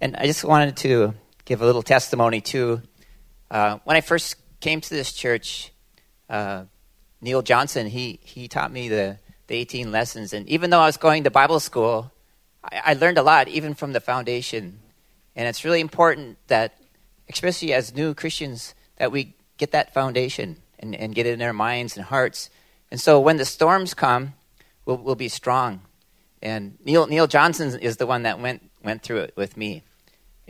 And I just wanted to give a little testimony too. Uh, when I first came to this church, uh, Neil Johnson, he, he taught me the, the 18 lessons. And even though I was going to Bible school, I, I learned a lot, even from the foundation. And it's really important that, especially as new Christians, that we get that foundation and, and get it in our minds and hearts. And so when the storms come, we'll, we'll be strong. And Neil, Neil Johnson is the one that went, went through it with me.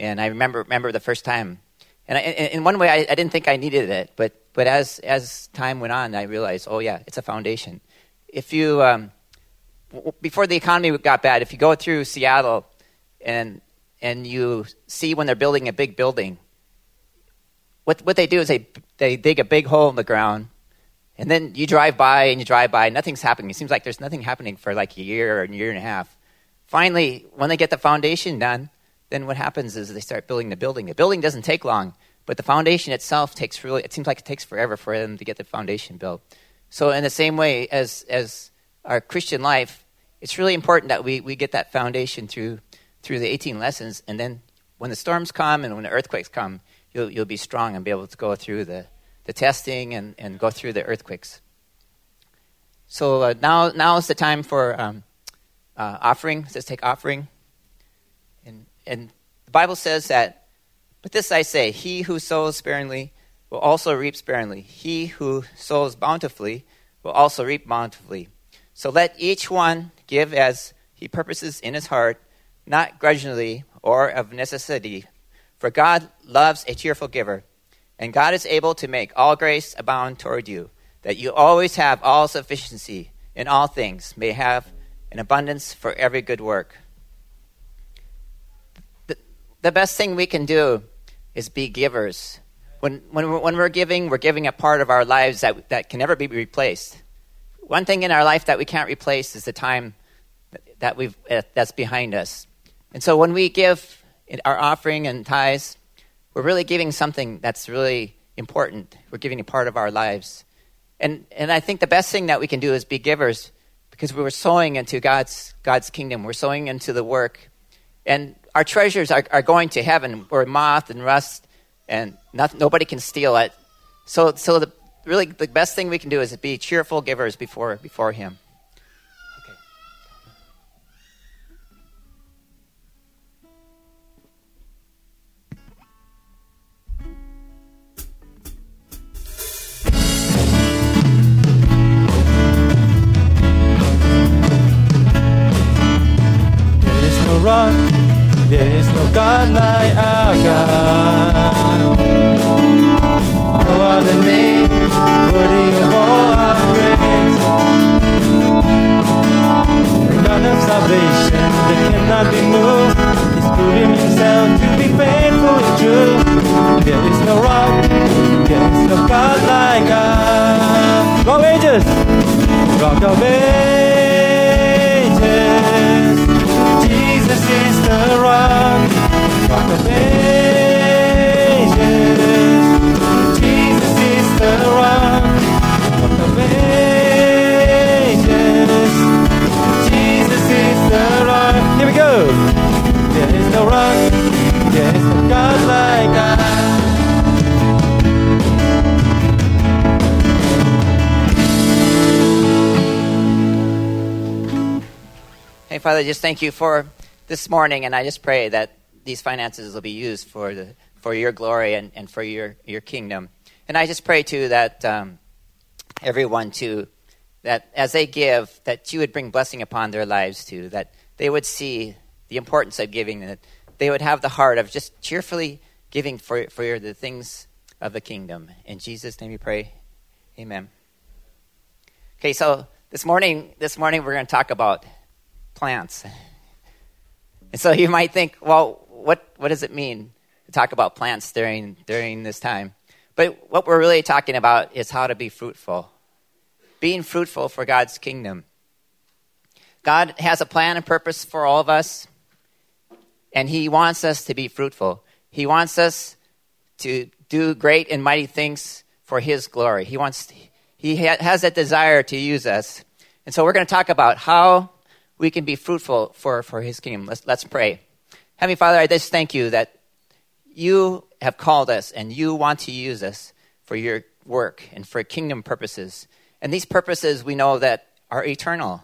And I remember, remember the first time. And I, in one way, I, I didn't think I needed it, but, but as, as time went on, I realized, oh, yeah, it's a foundation. If you, um, before the economy got bad, if you go through Seattle and, and you see when they're building a big building, what, what they do is they, they dig a big hole in the ground and then you drive by and you drive by, nothing's happening. It seems like there's nothing happening for like a year or a year and a half. Finally, when they get the foundation done, then what happens is they start building the building. The building doesn't take long, but the foundation itself takes really, it seems like it takes forever for them to get the foundation built. So, in the same way as, as our Christian life, it's really important that we, we get that foundation through, through the 18 lessons. And then when the storms come and when the earthquakes come, you'll, you'll be strong and be able to go through the, the testing and, and go through the earthquakes. So uh, now, now is the time for um, uh, offering. Let's take offering. And, the Bible says that, but this I say, he who sows sparingly will also reap sparingly. He who sows bountifully will also reap bountifully. So let each one give as he purposes in his heart, not grudgingly or of necessity. For God loves a cheerful giver. And God is able to make all grace abound toward you, that you always have all sufficiency in all things, may have an abundance for every good work. The, best thing we can do is be givers. When, when, we're, when we're giving, we're giving a part of our lives that, that can never be replaced. One thing in our life that we can't replace is the time that we've, uh, that's behind us. And so when we give our offering and tithes, we're really giving something that's really important. We're giving a part of our lives. And, and I think the best thing that we can do is be givers because we were sowing into God's, God's kingdom. We're sowing into the work. And our treasures are, are going to heaven where moth and rust and nobody can steal it. So, so the, really the best thing we can do is be cheerful givers before, before Him. There is no God like our God. No other name worthy of all our praise. The God of salvation that cannot be moved is proving himself to be faithful and true. There is no rock, there is no God like our God. ages, rock of ages. Jesus is the rock, of ages. Jesus is the rock, of ages. Jesus is the rock. Here we go. There is no rock, there is no God like. Hey, Father, just thank you for this morning, and I just pray that these finances will be used for, the, for your glory and, and for your, your kingdom. And I just pray, too, that um, everyone, too, that as they give, that you would bring blessing upon their lives, too, that they would see the importance of giving, that they would have the heart of just cheerfully giving for, for the things of the kingdom. In Jesus' name we pray. Amen. Okay, so this morning, this morning we're going to talk about plants. And so you might think, well, what, what does it mean to talk about plants during, during this time? But what we're really talking about is how to be fruitful, being fruitful for God's kingdom. God has a plan and purpose for all of us, and He wants us to be fruitful. He wants us to do great and mighty things for His glory. He wants, He has that desire to use us. And so we're going to talk about how we can be fruitful for, for his kingdom. Let's, let's pray. Heavenly Father, I just thank you that you have called us and you want to use us for your work and for kingdom purposes. And these purposes we know that are eternal.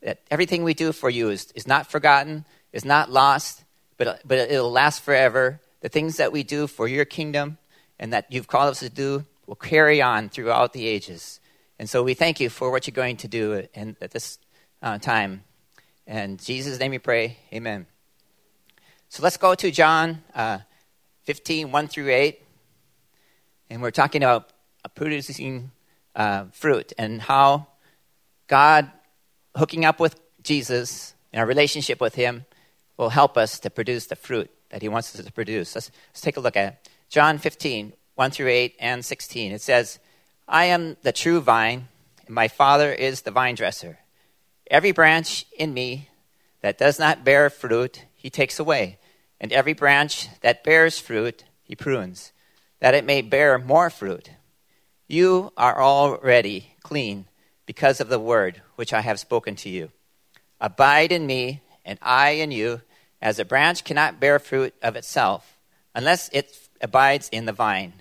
That everything we do for you is, is not forgotten, is not lost, but, but it'll last forever. The things that we do for your kingdom and that you've called us to do will carry on throughout the ages. And so we thank you for what you're going to do and that this uh, time. And Jesus' name we pray. Amen. So let's go to John uh, 15, 1 through 8. And we're talking about producing uh, fruit and how God hooking up with Jesus and our relationship with Him will help us to produce the fruit that He wants us to produce. Let's, let's take a look at it. John 15, 1 through 8 and 16. It says, I am the true vine, and my Father is the vine dresser. Every branch in me that does not bear fruit, He takes away. And every branch that bears fruit, He prunes, that it may bear more fruit. You are already clean because of the word which I have spoken to you. Abide in me, and I in you, as a branch cannot bear fruit of itself unless it abides in the vine.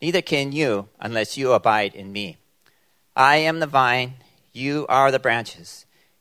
Neither can you unless you abide in me. I am the vine, you are the branches.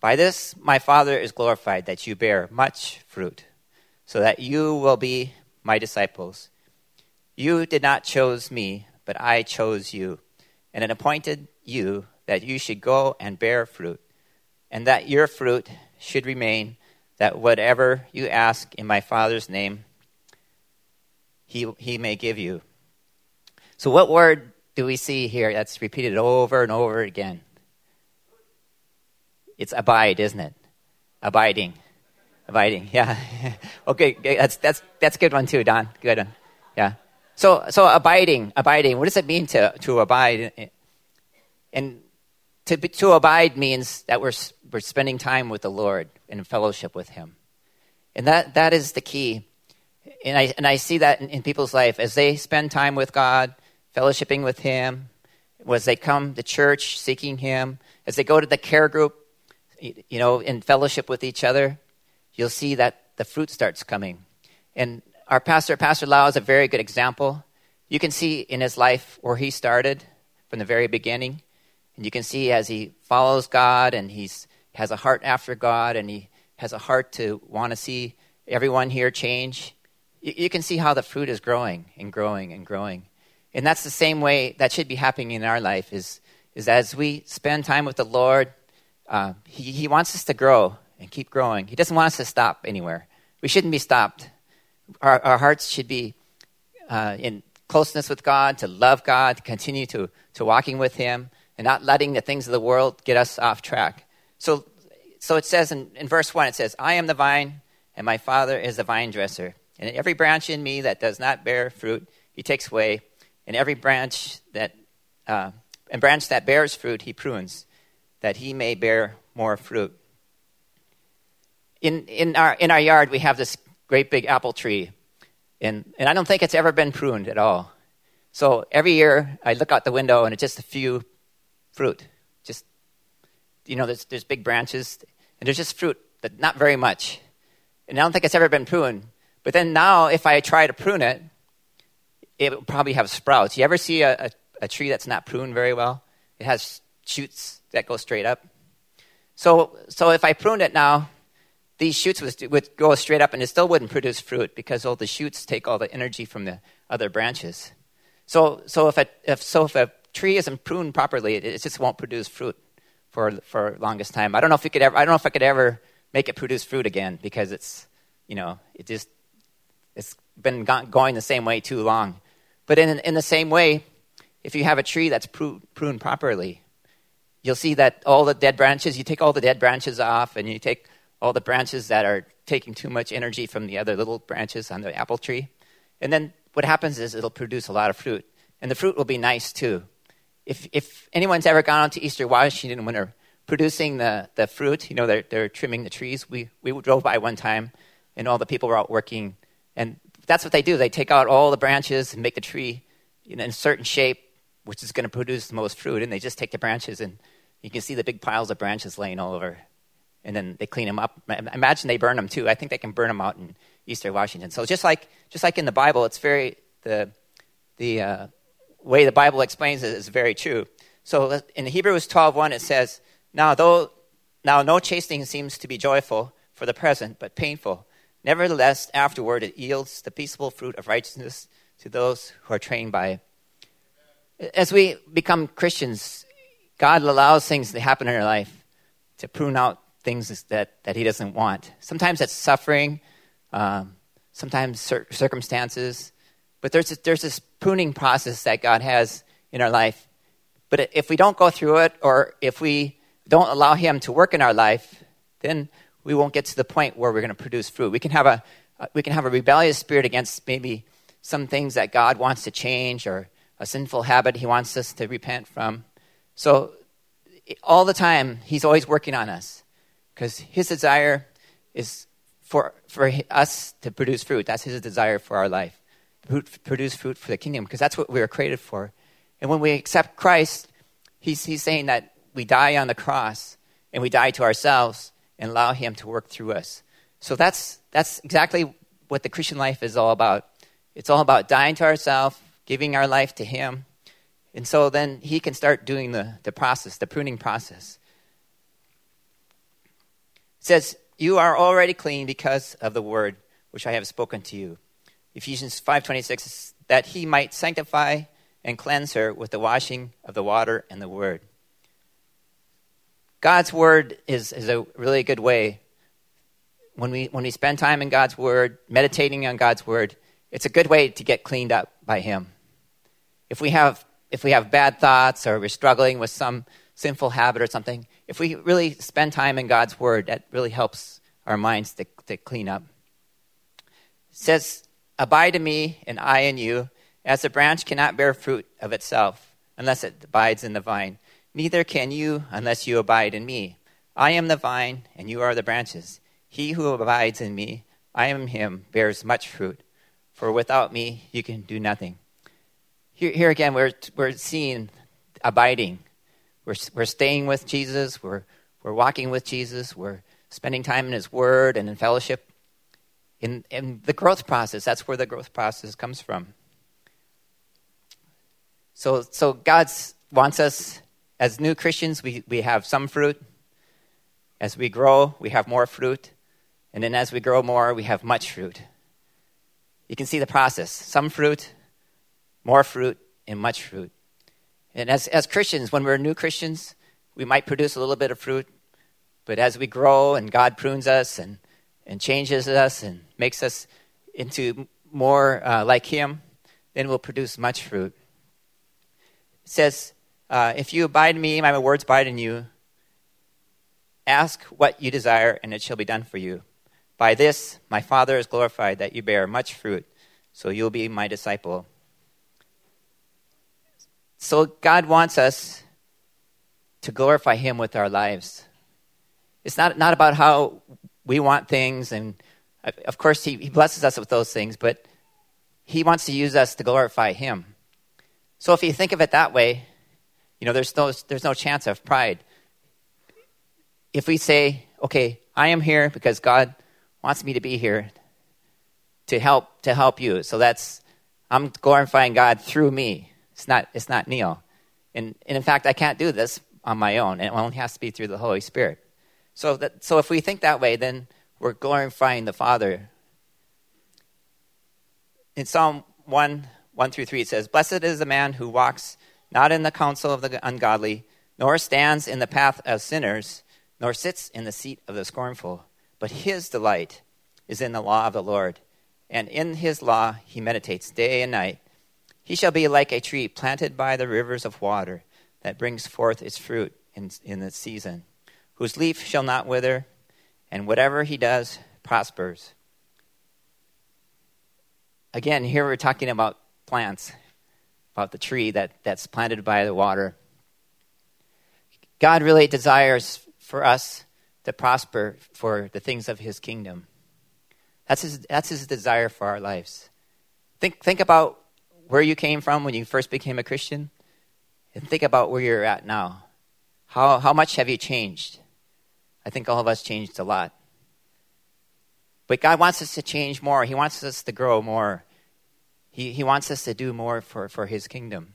By this my Father is glorified, that you bear much fruit, so that you will be my disciples. You did not choose me, but I chose you, and it appointed you that you should go and bear fruit, and that your fruit should remain, that whatever you ask in my Father's name, he, he may give you. So, what word do we see here that's repeated over and over again? It's abide, isn't it? Abiding. Abiding, yeah. okay, that's, that's, that's a good one too, Don. Good one. Yeah. So, so abiding, abiding, what does it mean to, to abide? And to, to abide means that we're, we're spending time with the Lord in fellowship with Him. And that, that is the key. And I, and I see that in, in people's life as they spend time with God, fellowshipping with Him, as they come to church seeking Him, as they go to the care group, you know, in fellowship with each other, you'll see that the fruit starts coming. And our pastor, Pastor Lau, is a very good example. You can see in his life where he started from the very beginning. And you can see as he follows God and he has a heart after God and he has a heart to want to see everyone here change. You, you can see how the fruit is growing and growing and growing. And that's the same way that should be happening in our life is, is as we spend time with the Lord, uh, he, he wants us to grow and keep growing. He doesn't want us to stop anywhere. We shouldn't be stopped. Our, our hearts should be uh, in closeness with God, to love God, to continue to, to walking with Him, and not letting the things of the world get us off track. So, so it says in, in verse 1, it says, I am the vine, and my Father is the vine dresser. And every branch in me that does not bear fruit, He takes away and every branch that uh, and branch that bears fruit he prunes that he may bear more fruit. In, in, our, in our yard we have this great big apple tree and, and i don't think it's ever been pruned at all. So every year i look out the window and it's just a few fruit. Just you know there's, there's big branches and there's just fruit but not very much. And i don't think it's ever been pruned. But then now if i try to prune it it will probably have sprouts. You ever see a, a, a, tree that's not pruned very well? It has shoots that go straight up. So, so if I pruned it now, these shoots would, would go straight up and it still wouldn't produce fruit because all the shoots take all the energy from the other branches. So, so, if, a, if, so if a tree isn't pruned properly, it, it just won't produce fruit for, for longest time. I don't know if you could ever, I don't know if I could ever make it produce fruit again because it's, you know, it just, it's been going the same way too long. But in, in the same way, if you have a tree that's pruned properly, you'll see that all the dead branches, you take all the dead branches off and you take all the branches that are taking too much energy from the other little branches on the apple tree. And then what happens is it'll produce a lot of fruit. And the fruit will be nice too. If, if anyone's ever gone out to Eastern Washington when they're producing the, the fruit, you know, they're, they're trimming the trees. We, we drove by one time and all the people were out working. And that's what they do. They take out all the branches and make the tree in a certain shape, which is going to produce the most fruit. And they just take the branches and you can see the big piles of branches laying all over. And then they clean them up. Imagine they burn them too. I think they can burn them out in Eastern Washington. So just like, just like in the Bible, it's very, the, the uh, way the Bible explains it is very true. So in Hebrews 12.1 it says, now, though, now no chastening seems to be joyful for the present, but painful. Nevertheless, afterward it yields the peaceable fruit of righteousness to those who are trained by it. As we become Christians, God allows things to happen in our life to prune out things that, that He doesn't want. Sometimes that's suffering, um, sometimes cir- circumstances, but there's, a, there's this pruning process that God has in our life. But if we don't go through it, or if we don't allow Him to work in our life, then we won't get to the point where we're going to produce fruit. We can have a, we can have a rebellious spirit against maybe some things that God wants to change or a sinful habit He wants us to repent from. So, all the time, He's always working on us because His desire is for, for us to produce fruit. That's His desire for our life. Produce fruit for the kingdom because that's what we were created for. And when we accept Christ, he's, he's saying that we die on the cross and we die to ourselves and allow Him to work through us. So that's, that's exactly what the Christian life is all about. It's all about dying to ourselves, giving our life to Him. And so then He can start doing the, the process, the pruning process. It says, You are already clean because of the word which I have spoken to you. Ephesians 5.26 that He might sanctify and cleanse her with the washing of the water and the word. God's word is, is a really good way. When we, when we spend time in God's word, meditating on God's word, it's a good way to get cleaned up by Him. If we have, if we have bad thoughts or we're struggling with some sinful habit or something, if we really spend time in God's word, that really helps our minds to, to clean up. It says, Abide in me, and I in you, as a branch cannot bear fruit of itself unless it abides in the vine. Neither can you unless you abide in me. I am the vine, and you are the branches. He who abides in me, I am him, bears much fruit. For without me, you can do nothing. Here, here again, we're, we're seeing abiding. We're, we're staying with Jesus. We're, we're walking with Jesus. We're spending time in His Word and in fellowship. In, in the growth process, that's where the growth process comes from. So, so God wants us as new Christians, we, we have some fruit. As we grow, we have more fruit. And then as we grow more, we have much fruit. You can see the process some fruit, more fruit, and much fruit. And as, as Christians, when we're new Christians, we might produce a little bit of fruit. But as we grow and God prunes us and, and changes us and makes us into more uh, like Him, then we'll produce much fruit. It says, uh, if you abide in me, my words abide in you. Ask what you desire, and it shall be done for you. By this, my Father is glorified that you bear much fruit, so you'll be my disciple. So, God wants us to glorify Him with our lives. It's not, not about how we want things, and uh, of course, he, he blesses us with those things, but He wants to use us to glorify Him. So, if you think of it that way, you know, there's no, there's no chance of pride. If we say, okay, I am here because God wants me to be here to help to help you. So that's I'm glorifying God through me. It's not it's not Neil. And, and in fact, I can't do this on my own. It only has to be through the Holy Spirit. So that so if we think that way, then we're glorifying the Father. In Psalm 1, 1 through 3, it says, Blessed is the man who walks not in the counsel of the ungodly, nor stands in the path of sinners, nor sits in the seat of the scornful. But his delight is in the law of the Lord, and in his law he meditates day and night. He shall be like a tree planted by the rivers of water that brings forth its fruit in, in the season, whose leaf shall not wither, and whatever he does prospers. again, here we're talking about plants, about the tree that, that's planted by the water. God really desires for us to prosper for the things of his kingdom. That's his, that's his desire for our lives. Think, think about where you came from when you first became a Christian, and think about where you're at now. How, how much have you changed? I think all of us changed a lot. But God wants us to change more. He wants us to grow more. He, he wants us to do more for, for His kingdom.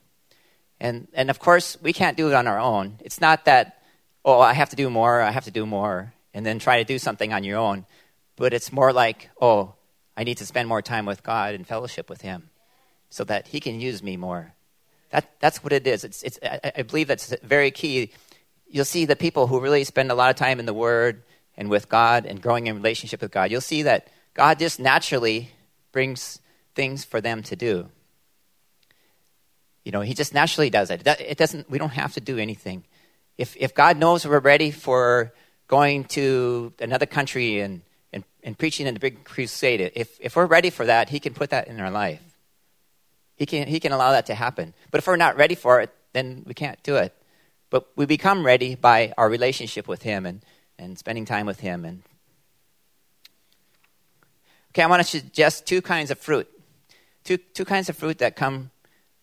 And, and of course, we can't do it on our own. It's not that, oh, I have to do more, I have to do more, and then try to do something on your own. But it's more like, oh, I need to spend more time with God and fellowship with Him so that He can use me more. That, that's what it is. It's, it's, I, I believe that's very key. You'll see the people who really spend a lot of time in the Word and with God and growing in relationship with God, you'll see that God just naturally brings things for them to do. You know, He just naturally does it. It doesn't. We don't have to do anything. If if God knows we're ready for going to another country and and, and preaching in the big crusade, if if we're ready for that, He can put that in our life. He can He can allow that to happen. But if we're not ready for it, then we can't do it. But we become ready by our relationship with Him and and spending time with Him. And okay, I want to suggest two kinds of fruit, two two kinds of fruit that come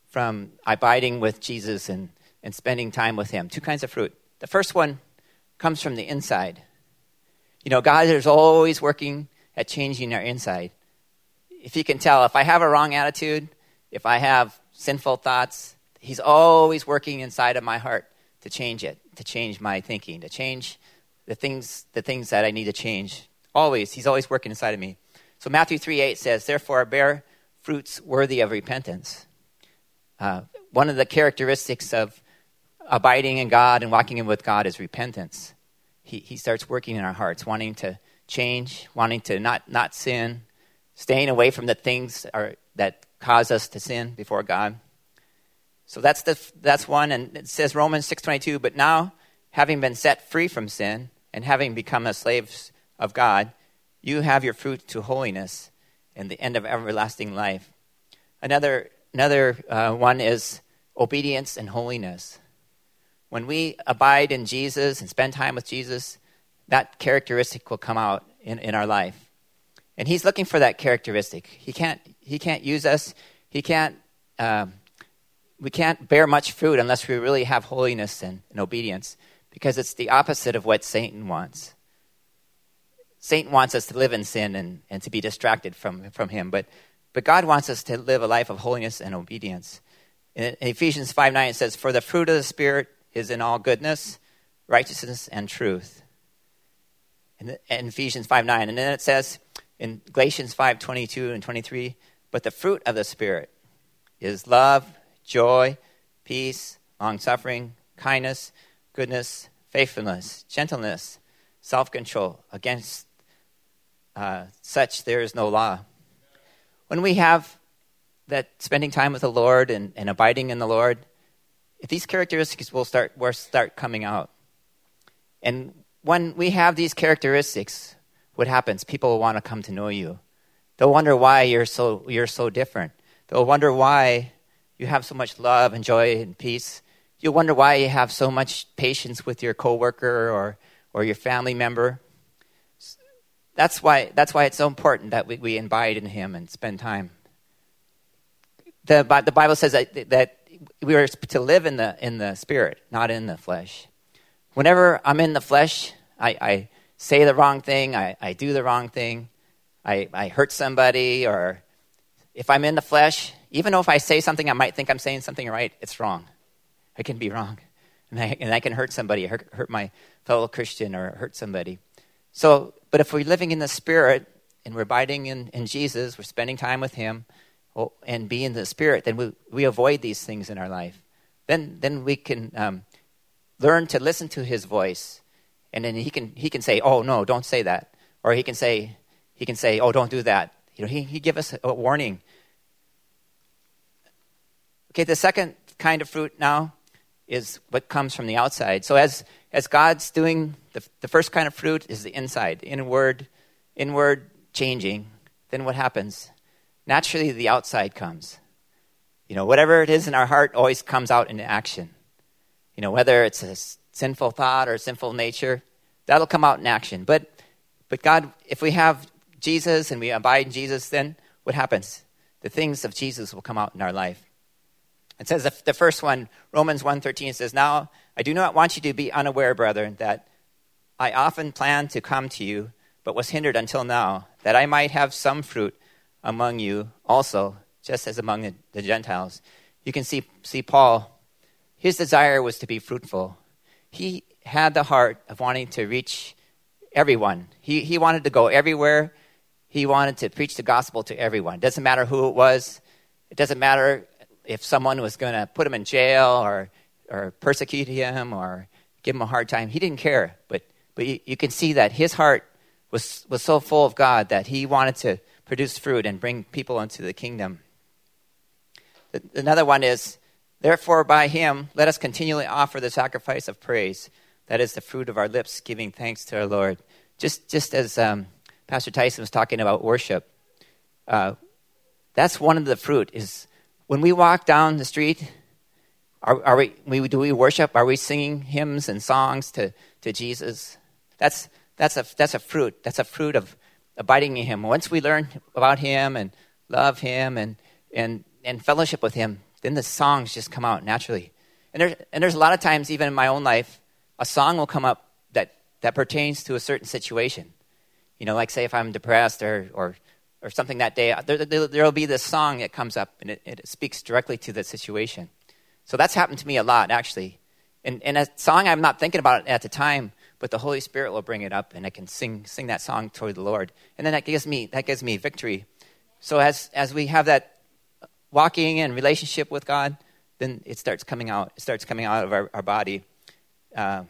from abiding with Jesus and and spending time with Him. Two kinds of fruit. The first one comes from the inside. You know, God is always working at changing our inside. If you can tell, if I have a wrong attitude, if I have sinful thoughts, He's always working inside of my heart to change it, to change my thinking, to change the things, the things that I need to change. Always, He's always working inside of me. So Matthew 3 8 says, Therefore, bear fruits worthy of repentance. Uh, one of the characteristics of abiding in God and walking in with God is repentance. He, he starts working in our hearts, wanting to change, wanting to not, not sin, staying away from the things are, that cause us to sin before God. So that's, the, that's one. And it says Romans 6.22, but now, having been set free from sin, and having become a slaves of God, you have your fruit to holiness and the end of everlasting life. Another, another uh, one is obedience and holiness. When we abide in Jesus and spend time with Jesus, that characteristic will come out in, in our life. And He's looking for that characteristic. He can't, he can't use us. He can't, um, we can't bear much fruit unless we really have holiness and, and obedience because it's the opposite of what Satan wants. Satan wants us to live in sin and, and to be distracted from, from him, but, but God wants us to live a life of holiness and obedience. In Ephesians 5 9, it says, For the fruit of the Spirit is in all goodness, righteousness, and truth. In, in Ephesians 5 9. And then it says in Galatians 5 22 and 23, But the fruit of the Spirit is love, joy, peace, long suffering, kindness, goodness, faithfulness, gentleness, self control. Against uh, such there is no law. When we have that spending time with the Lord and, and abiding in the Lord, if these characteristics will start, will start coming out. And when we have these characteristics, what happens? People want to come to know you. They'll wonder why you're so, you're so different. They'll wonder why you have so much love and joy and peace You'll wonder why you have so much patience with your coworker or, or your family member. That's why, that's why it's so important that we, we abide in Him and spend time. The, the Bible says that, that we are to live in the, in the spirit, not in the flesh. Whenever I'm in the flesh, I, I say the wrong thing, I, I do the wrong thing, I, I hurt somebody, or if I'm in the flesh, even though if I say something I might think I'm saying something right, it's wrong. I can be wrong. And I, and I can hurt somebody, hurt, hurt my fellow Christian, or hurt somebody. So, but if we're living in the Spirit and we're abiding in, in Jesus, we're spending time with Him, oh, and be in the Spirit, then we, we avoid these things in our life. Then, then we can um, learn to listen to His voice, and then He can, he can say, "Oh no, don't say that," or He can say, He can say, "Oh, don't do that." You know, He He give us a warning. Okay, the second kind of fruit now is what comes from the outside. So as as God's doing the, the first kind of fruit is the inside, inward, inward changing. Then what happens? naturally the outside comes. You know, whatever it is in our heart always comes out in action. You know, whether it's a sinful thought or sinful nature, that'll come out in action. But, but God, if we have Jesus and we abide in Jesus, then what happens? The things of Jesus will come out in our life. It says the first one, Romans 1.13 says, Now I do not want you to be unaware, brethren, that I often planned to come to you, but was hindered until now, that I might have some fruit among you also, just as among the, the Gentiles. You can see, see Paul, his desire was to be fruitful. He had the heart of wanting to reach everyone. He, he wanted to go everywhere. He wanted to preach the gospel to everyone. It doesn't matter who it was. It doesn't matter if someone was going to put him in jail or, or persecute him or give him a hard time. He didn't care. But, but you, you can see that his heart was, was so full of God that he wanted to produce fruit and bring people into the kingdom. Another one is, therefore, by him, let us continually offer the sacrifice of praise. That is the fruit of our lips, giving thanks to our Lord. Just, just as um, Pastor Tyson was talking about worship, uh, that's one of the fruit. Is when we walk down the street, are, are we, we, do we worship? Are we singing hymns and songs to, to Jesus? That's, that's, a, that's a fruit. That's a fruit of abiding in Him. Once we learn about Him and love Him and, and, and fellowship with Him, then the songs just come out naturally. And, there, and there's a lot of times, even in my own life, a song will come up that, that pertains to a certain situation. You know, like say if I'm depressed or, or, or something that day, there, will be this song that comes up and it, it speaks directly to the situation. So that's happened to me a lot, actually. And, and a song I'm not thinking about at the time, but the Holy Spirit will bring it up, and I can sing sing that song toward the Lord, and then that gives me that gives me victory. So as as we have that walking in relationship with God, then it starts coming out. It starts coming out of our, our body. Uh,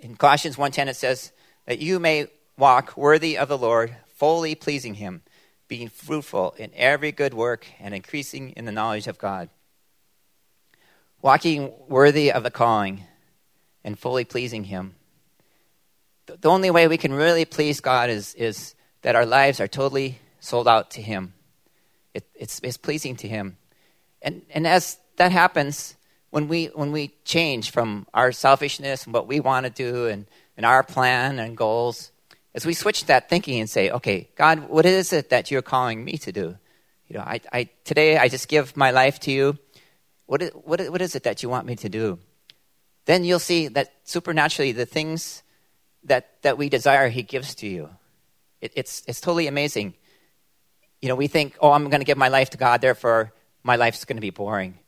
in Colossians 1.10 it says that you may walk worthy of the Lord, fully pleasing him, being fruitful in every good work and increasing in the knowledge of God. Walking worthy of the calling and fully pleasing Him. The only way we can really please God is, is that our lives are totally sold out to Him. It, it's, it's pleasing to Him. And, and as that happens, when we, when we change from our selfishness and what we want to do and, and our plan and goals, as we switch that thinking and say, okay, God, what is it that you're calling me to do? You know, I, I, today I just give my life to you. What is, what, what is it that you want me to do? then you'll see that supernaturally the things that, that we desire, He gives to you. It, it's, it's totally amazing. You know, we think, oh, I'm going to give my life to God, therefore my life's going to be boring.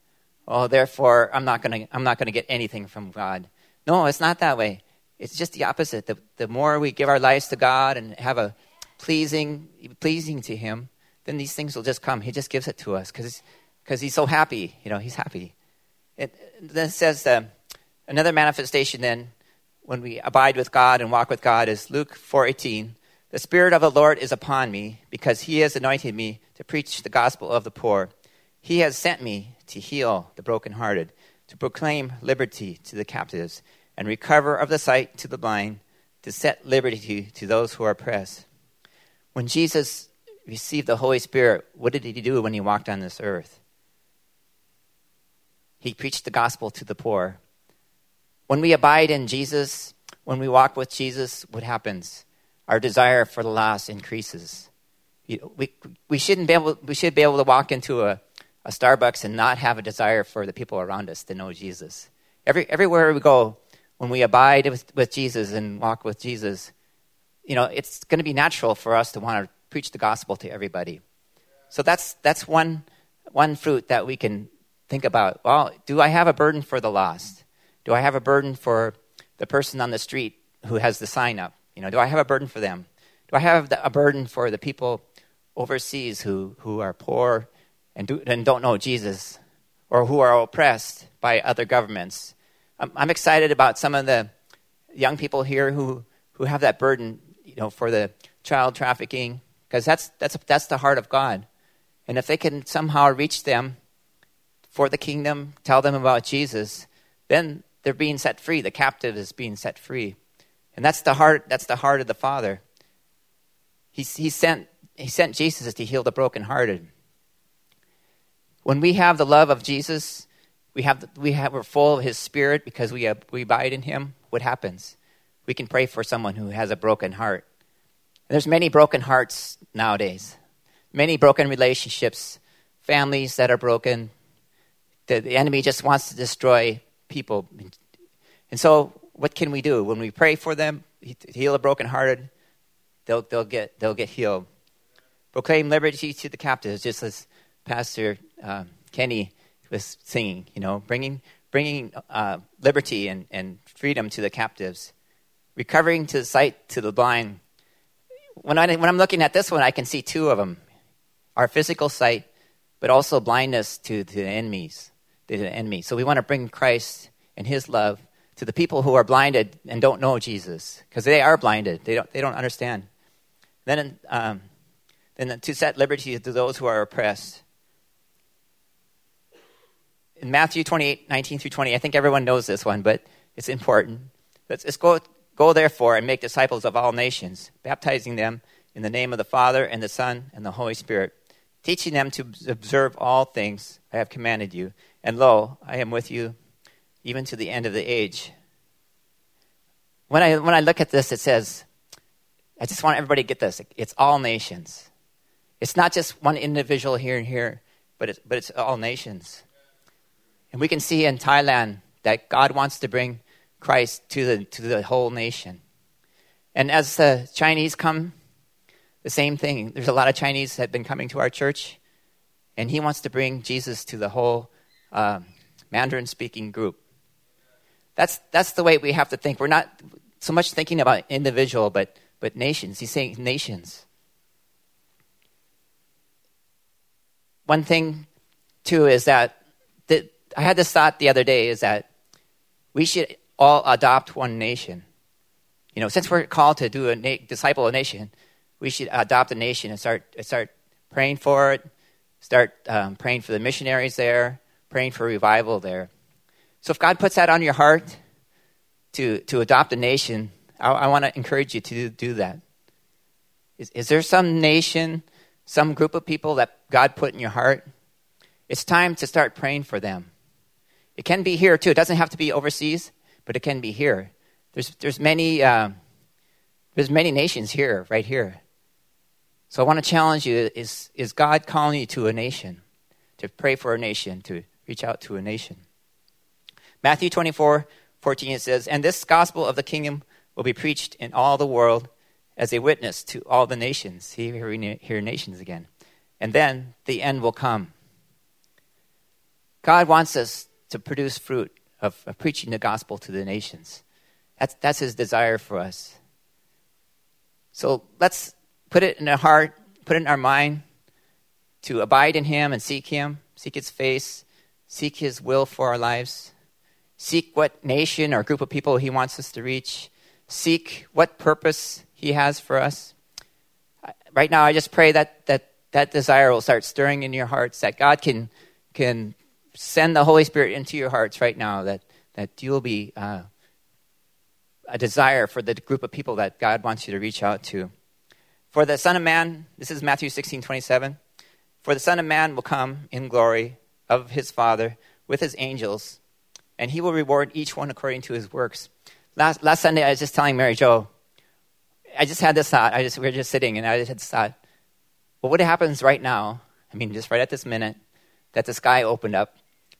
Oh, therefore I'm not going to, I'm not going to get anything from God. No, it's not that way. It's just the opposite. The, the more we give our lives to God and have a pleasing, pleasing to Him, then these things will just come. He just gives it to us because He's so happy. You know, He's happy. It, then says, uh, Another manifestation then, when we abide with God and walk with God, is Luke 4:18. The Spirit of the Lord is upon me, because He has anointed me to preach the gospel of the poor. He has sent me to heal the brokenhearted, to proclaim liberty to the captives, and recover of the sight to the blind, to set liberty to those who are oppressed. When Jesus received the Holy Spirit, what did he do when he walked on this earth? He preached the gospel to the poor. When we abide in Jesus, when we walk with Jesus, what happens? Our desire for the lost increases. We, we, shouldn't be able, we should be able to walk into a, a Starbucks and not have a desire for the people around us to know Jesus. Every, everywhere we go, when we abide with, with Jesus and walk with Jesus, you know, it's going to be natural for us to want to preach the gospel to everybody. So that's, that's one, one fruit that we can think about. Well, do I have a burden for the lost? Do I have a burden for the person on the street who has the sign up? You know, do I have a burden for them? Do I have a burden for the people overseas who, who are poor and, do, and don't know Jesus or who are oppressed by other governments? I'm, I'm excited about some of the young people here who, who have that burden, you know, for the child trafficking, because that's, that's, that's the heart of God. And if they can somehow reach them for the kingdom, tell them about Jesus, then they're being set free. The captive is being set free. And that's the heart, that's the heart of the Father. He, he sent he sent Jesus to heal the brokenhearted. When we have the love of Jesus, we have, we have we're full of His Spirit because we, have, we abide in Him. What happens? We can pray for someone who has a broken heart. There's many broken hearts nowadays, many broken relationships, families that are broken. The, the enemy just wants to destroy people. And so, what can we do? When we pray for them, heal the brokenhearted, they'll, they'll, get, they'll get healed. Proclaim liberty to the captives, just as Pastor uh, Kenny was singing, you know, bringing, bringing uh, liberty and, and freedom to the captives, recovering to the sight to the blind when, I, when I'm looking at this one, I can see two of them our physical sight, but also blindness to, to the enemies. To the enemy. So we want to bring Christ and his love to the people who are blinded and don't know Jesus, because they are blinded. They don't, they don't understand. Then, um, then to set liberty to those who are oppressed. In Matthew 28, 19 through 20, I think everyone knows this one, but it's important. Let's, let's go Go therefore and make disciples of all nations, baptizing them in the name of the Father and the Son and the Holy Spirit, teaching them to observe all things I have commanded you. And lo, I am with you even to the end of the age. When I, when I look at this, it says, I just want everybody to get this. It's all nations. It's not just one individual here and here, but it's, but it's all nations. And we can see in Thailand that God wants to bring Christ to the, to the whole nation. And as the Chinese come, the same thing. There's a lot of Chinese that have been coming to our church, and he wants to bring Jesus to the whole um, Mandarin speaking group. That's, that's the way we have to think. We're not so much thinking about individual, but, but nations. He's saying nations. One thing, too, is that the, I had this thought the other day is that we should all adopt one nation. You know, since we're called to do a na- disciple a nation, we should adopt a nation and start start praying for it, start um, praying for the missionaries there, praying for revival there. So if God puts that on your heart to to adopt a nation, I, I want to encourage you to do, that. Is, is there some nation, some group of people that God put in your heart? It's time to start praying for them. It can be here too. It doesn't have to be overseas but it can be here. There's, there's, many, uh, there's many nations here, right here. So I want to challenge you is, is God calling you to a nation, to pray for a nation, to reach out to a nation? Matthew 24, 14, it says, And this gospel of the kingdom will be preached in all the world as a witness to all the nations. See, here we hear nations again. And then the end will come. God wants us to produce fruit of, of preaching the gospel to the nations. That's, that's his desire for us. So let's put it in our heart, put it in our mind to abide in him and seek him, seek his face, seek his will for our lives, seek what nation or group of people he wants us to reach, seek what purpose he has for us. Right now, I just pray that that, that desire will start stirring in your hearts, that God can, can send the Holy Spirit into your hearts right now that, that you'll be uh, a desire for the group of people that God wants you to reach out to. For the Son of Man, this is Matthew 16, 27. For the Son of Man will come in glory of his Father with his angels, and he will reward each one according to his works. Last, last Sunday, I was just telling Mary Jo, I just had this thought. I just, we were just sitting, and I just had this thought, well, what happens right now? I mean, just right at this minute, that the sky opened up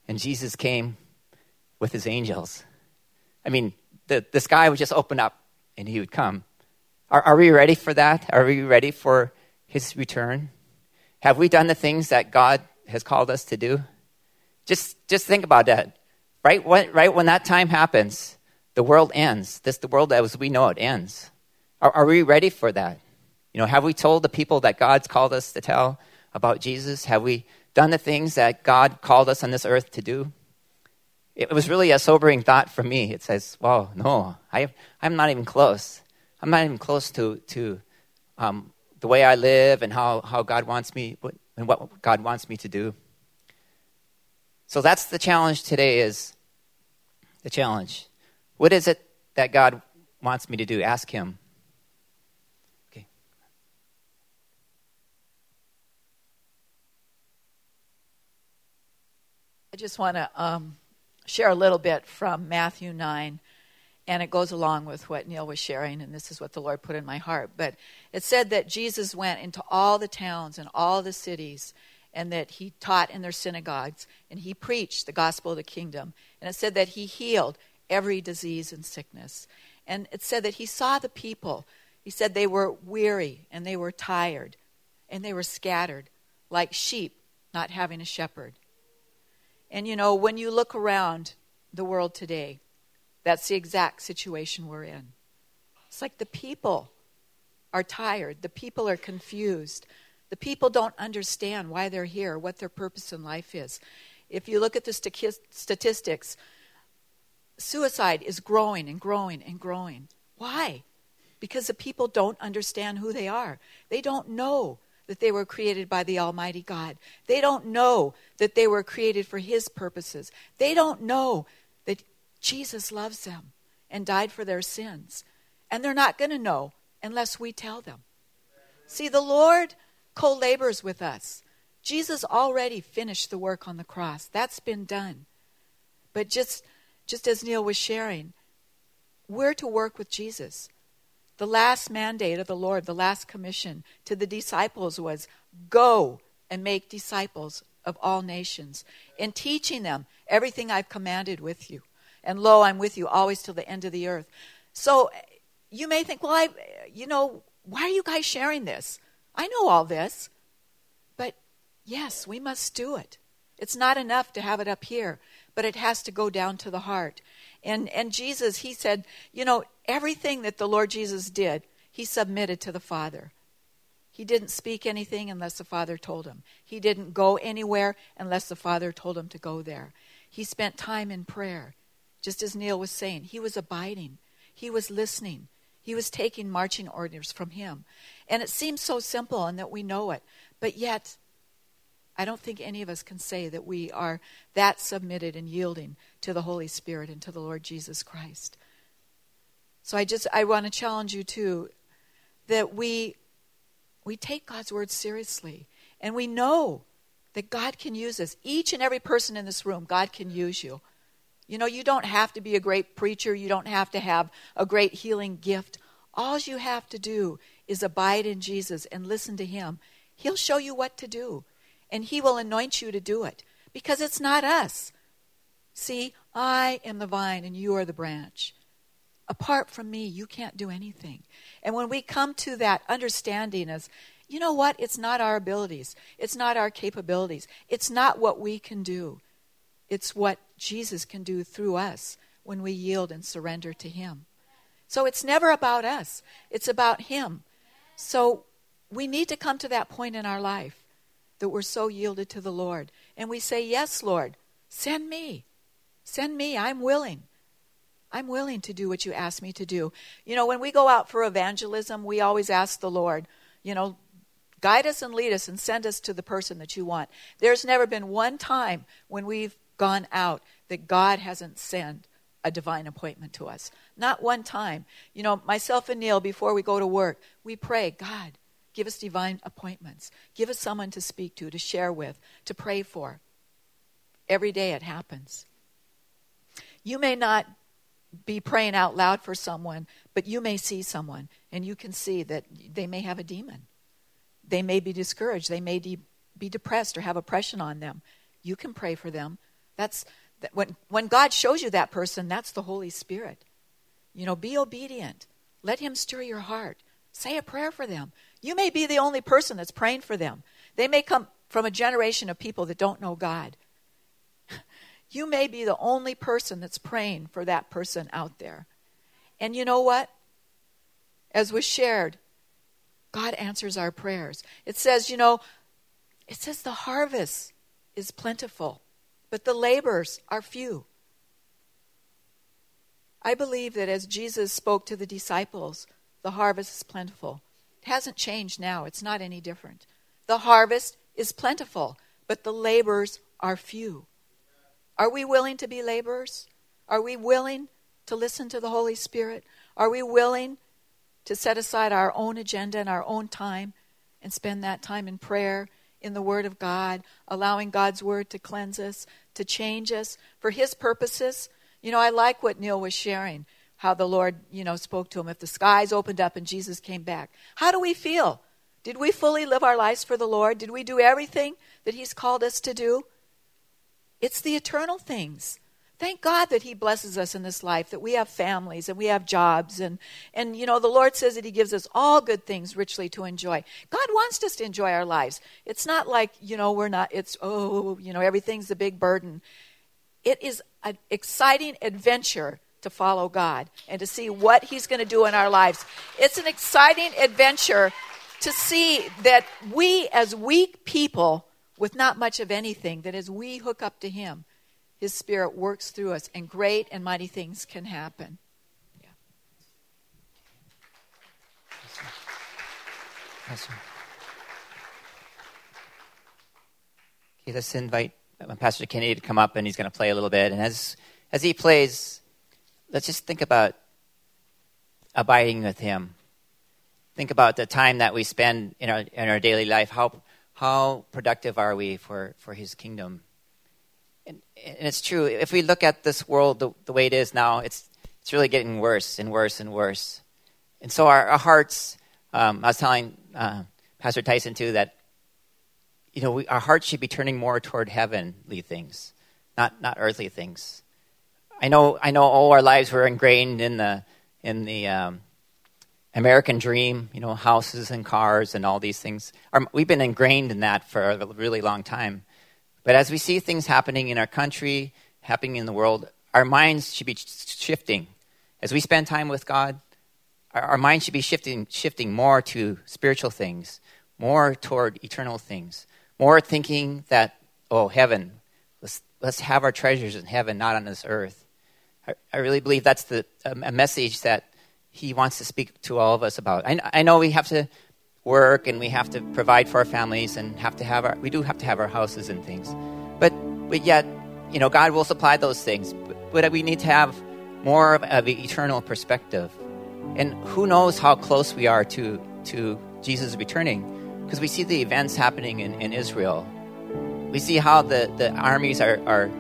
and Jesus came with his angels. I mean, the, the sky would just open up and he would come. Are, are we ready for that? Are we ready for his return? Have we done the things that God has called us to do? Just, just think about that. Right when, right when that time happens, the world ends. This the world as we know it ends. Are, are we ready for that? You know, have we told the people that God's called us to tell about Jesus? Have we done the things that God called us on this earth to do? It was really a sobering thought for me. It says, wow, no, I, I'm not even close. I'm not even close to, to um, the way I live and how, how God wants me and what God wants me to do. So that's the challenge today is the challenge. What is it that God wants me to do? Ask him. Okay. I just want to um, share a little bit from Matthew 9 and it goes along with what Neil was sharing, and this is what the Lord put in my heart. But it said that Jesus went into all the towns and all the cities and that he taught in their synagogues, and he preached the gospel of the kingdom. And it said that he healed every disease and sickness. And it said that he saw the people. He said they were weary, and they were tired, and they were scattered, like sheep not having a shepherd. And you know, when you look around the world today, that's the exact situation we're in. It's like the people are tired, the people are confused, the people don't understand why they're here, what their purpose in life is. If you look at the statistics, suicide is growing and growing and growing. Why? Because the people don't understand who they are. They don't know that they were created by the Almighty God. They don't know that they were created for His purposes. They don't know that Jesus loves them and died for their sins. And they're not going to know unless we tell them. See, the Lord co labors with us. Jesus already finished the work on the cross, that's been done. But just, just as Neil was sharing, we're to work with Jesus. The last mandate of the Lord, the last commission to the disciples was go and make disciples of all nations, and teaching them everything I've commanded with you. And lo, I'm with you always till the end of the earth. So you may think, well, I, you know, why are you guys sharing this? I know all this. But yes, we must do it. It's not enough to have it up here, but it has to go down to the heart. And and Jesus, he said, you know, everything that the Lord Jesus did, he submitted to the Father. He didn't speak anything unless the Father told him. He didn't go anywhere unless the Father told him to go there. He spent time in prayer. Just as Neil was saying, he was abiding. He was listening. He was taking marching orders from him. And it seems so simple and that we know it. But yet, I don't think any of us can say that we are that submitted and yielding to the Holy Spirit and to the Lord Jesus Christ. So I just I want to challenge you too that we we take God's word seriously and we know that God can use us. Each and every person in this room, God can use you. You know, you don't have to be a great preacher, you don't have to have a great healing gift. All you have to do is abide in Jesus and listen to him. He'll show you what to do and He will anoint you to do it because it's not us. See, I am the vine and you are the branch. Apart from me, you can't do anything. And when we come to that understanding as, you know what? It's not our abilities. It's not our capabilities. It's not what we can do. It's what Jesus can do through us when we yield and surrender to Him. So it's never about us, it's about Him. So we need to come to that point in our life that we're so yielded to the Lord. And we say, Yes, Lord, send me. Send me. I'm willing. I'm willing to do what you ask me to do. You know, when we go out for evangelism, we always ask the Lord, you know, guide us and lead us and send us to the person that you want. There's never been one time when we've gone out that God hasn't sent a divine appointment to us. Not one time. You know, myself and Neil, before we go to work, we pray, God, Give us divine appointments. Give us someone to speak to, to share with, to pray for. Every day it happens. You may not be praying out loud for someone, but you may see someone and you can see that they may have a demon. They may be discouraged. They may de- be depressed or have oppression on them. You can pray for them. That's when when God shows you that person, that's the Holy Spirit. You know, be obedient. Let him stir your heart. Say a prayer for them. You may be the only person that's praying for them. They may come from a generation of people that don't know God. You may be the only person that's praying for that person out there. And you know what? As was shared, God answers our prayers. It says, you know, it says the harvest is plentiful, but the laborers are few. I believe that as Jesus spoke to the disciples, the harvest is plentiful, It hasn't changed now. It's not any different. The harvest is plentiful, but the laborers are few. Are we willing to be laborers? Are we willing to listen to the Holy Spirit? Are we willing to set aside our own agenda and our own time and spend that time in prayer in the Word of God, allowing God's Word to cleanse us, to change us for His purposes. You know, I like what Neil was sharing, how the Lord, you know, spoke to him. If the skies opened up and Jesus came back, how do we feel? Did we fully live our lives for the Lord? Did we do everything that He's called us to do? It's the eternal things. Thank God that He blesses us in this life, that we have families and we have jobs. And, and, you know, the Lord says that He gives us all good things richly to enjoy. God wants us to enjoy our lives. It's not like, you know, we're not, it's, oh, you know, everything's a big burden. It is an exciting adventure to follow God and to see what He's going to do in our lives. It's an exciting adventure to see that we, as weak people with not much of anything, that as we hook up to Him, his Spirit works through us, and great and mighty things can happen. Yeah. Awesome. Okay, let's invite Pastor Kennedy to come up, and he's going to play a little bit. And as as he plays, let's just think about abiding with him. Think about the time that we spend in our in our daily life. How how productive are we for, for his kingdom? And, and it's true. If we look at this world the, the way it is now, it's, it's really getting worse and worse and worse. And so our, our hearts, um, I was telling uh, Pastor Tyson too that, you know, we, our hearts should be turning more toward heavenly things, not, not earthly things. I know, I know all our lives were ingrained in the, in the um, American dream, you know, houses and cars and all these things. Our, we've been ingrained in that for a really long time. But as we see things happening in our country, happening in the world, our minds should be shifting. As we spend time with God, our, our minds should be shifting, shifting more to spiritual things, more toward eternal things, more thinking that, oh, heaven, let's, let's have our treasures in heaven, not on this earth. I, I really believe that's the, a message that he wants to speak to all of us about. I, I know we have to work and we have to provide for our families and have to have our we do have to have our houses and things. But but yet you know god will supply those things but, we need to have more of, of an eternal perspective. And who knows how close we are to to jesus returning because we see the events happening in, in israel. We see how the, the armies are, are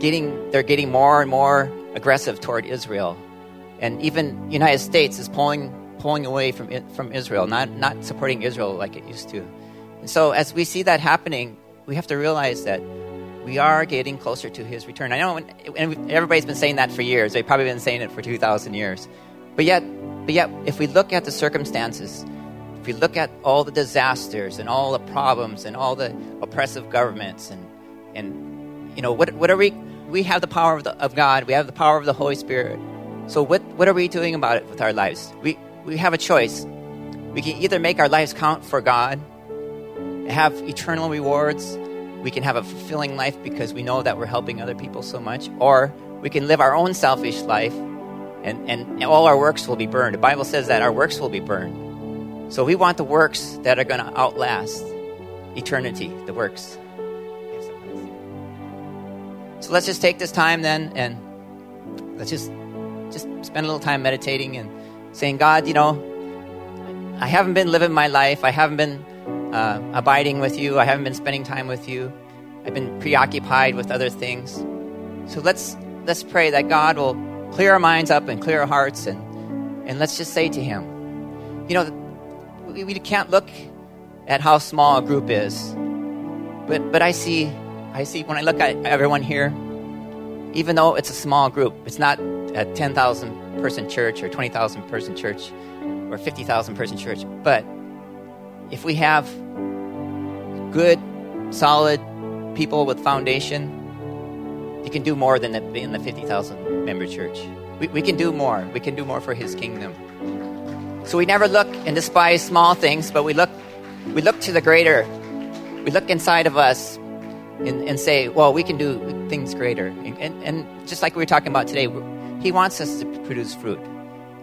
getting they're getting more and more aggressive toward israel. And even united states is pulling pulling away from, from Israel, not, not supporting Israel like it used to. And so, as we see that happening, we have to realize that we are getting closer to his return. I know, when, and everybody's been saying that for years. They've probably been saying it for 2,000 years. But yet, but yet, if we look at the circumstances, if we look at all the disasters and all the problems and all the oppressive governments and, and you know, what, what are we? We have the power of, the, of God. We have the power of the Holy Spirit. So what, what are we doing about it with our lives? We, we have a choice. We can either make our lives count for God, have eternal rewards, we can have a fulfilling life because we know that we're helping other people so much, or we can live our own selfish life and, and all our works will be burned. The Bible says that our works will be burned. So we want the works that are going to outlast eternity, the works. So let's just take this time then and let's just just spend a little time meditating and saying, God, you know, I haven't been living my life. I haven't been uh, abiding with you. I haven't been spending time with you. I've been preoccupied with other things. So let's let's pray that God will clear our minds up and clear our hearts, and and let's just say to Him, you know, we, we can't look at how small a group is, but but I see I see when I look at everyone here, even though it's a small group, it's not a ten thousand person church or 20,000 person church or 50,000 person church. But if we have good, solid people with foundation, you can do more than in the 50,000 member church. We, we can do more. We can do more for His kingdom. So we never look and despise small things, but we look, we look to the greater. We look inside of us and, and say, well, we can do things greater. And, and, and just like we were talking about today, he wants us to produce fruit,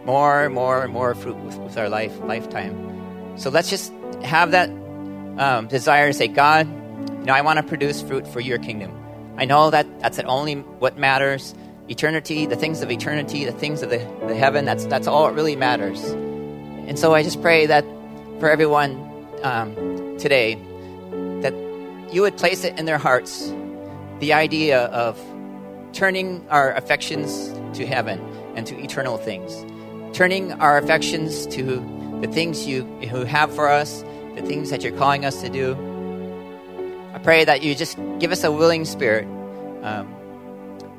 more, and more, and more fruit with, with our life lifetime. So let's just have that um, desire to say, God, you know, I want to produce fruit for your kingdom. I know that that's the only what matters. Eternity, the things of eternity, the things of the, the heaven, that's, that's all it really matters. And so I just pray that for everyone um, today, that you would place it in their hearts the idea of turning our affections to heaven and to eternal things, turning our affections to the things you, you have for us, the things that you're calling us to do. I pray that you just give us a willing spirit, um,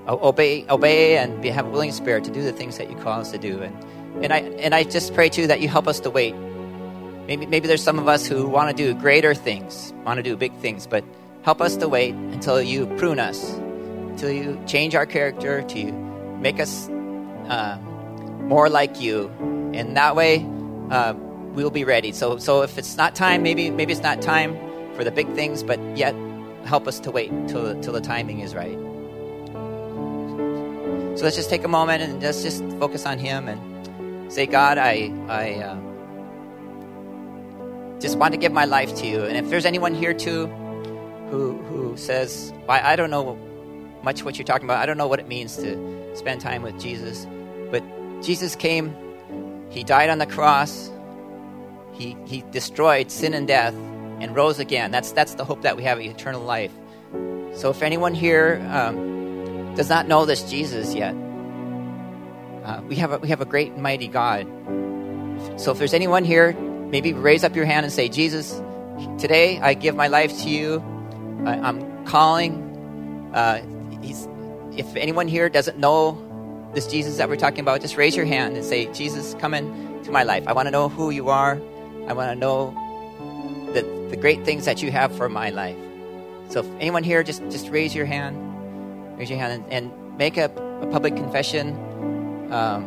obey, obey, and be, have a willing spirit to do the things that you call us to do. And, and I and I just pray too that you help us to wait. Maybe maybe there's some of us who want to do greater things, want to do big things, but help us to wait until you prune us, you change our character, to you make us uh, more like you, and that way uh, we'll be ready. So so if it's not time, maybe maybe it's not time for the big things, but yet help us to wait till till the timing is right. So let's just take a moment and let's just focus on Him and say, God, I I. Uh, just want to give my life to you. And if there's anyone here too who who says, I, I don't know much what you're talking about. I don't know what it means to spend time with Jesus. But Jesus came, He died on the cross, He He destroyed sin and death and rose again. That's that's the hope that we have eternal life. So if anyone here um, does not know this Jesus yet, uh, we have a, we have a great and mighty God. So if there's anyone here maybe raise up your hand and say, Jesus, today I give my life to you. I, am calling. Uh, if anyone here doesn't know this Jesus that we're talking about, just raise your hand and say, Jesus, come into my life. I want to know who you are. I want to know the, the great things that you have for my life. So if anyone here, just, just raise your hand. Raise your hand and, and make a, a public confession. Um,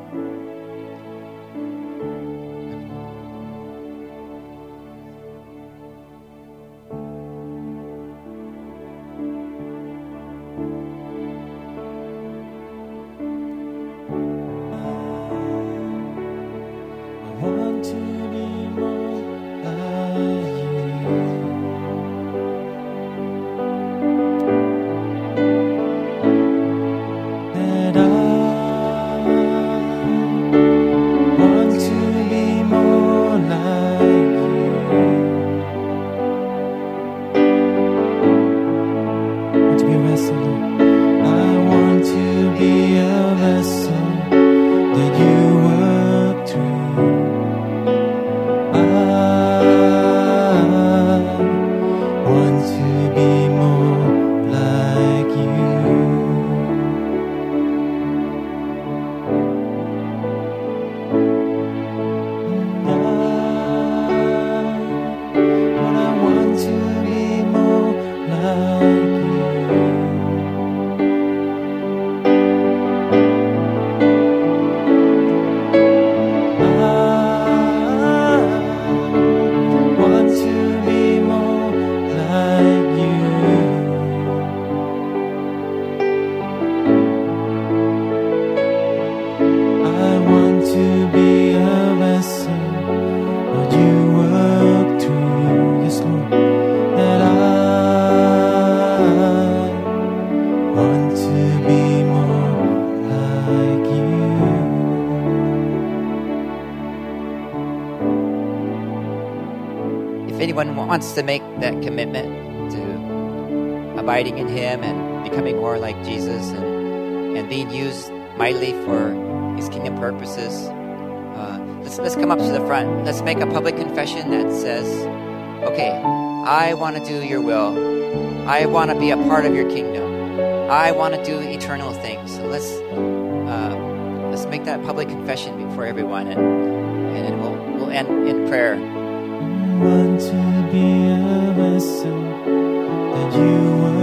wants to make that commitment to abiding in Him and becoming more like Jesus and, and being used mightily for His kingdom purposes, uh, let's, let's come up to the front. Let's make a public confession that says, okay, I want to do your will. I want to be a part of your kingdom. I want to do eternal things. So let's uh, let's make that public confession before everyone, and and we'll we'll end in prayer to be a vessel that you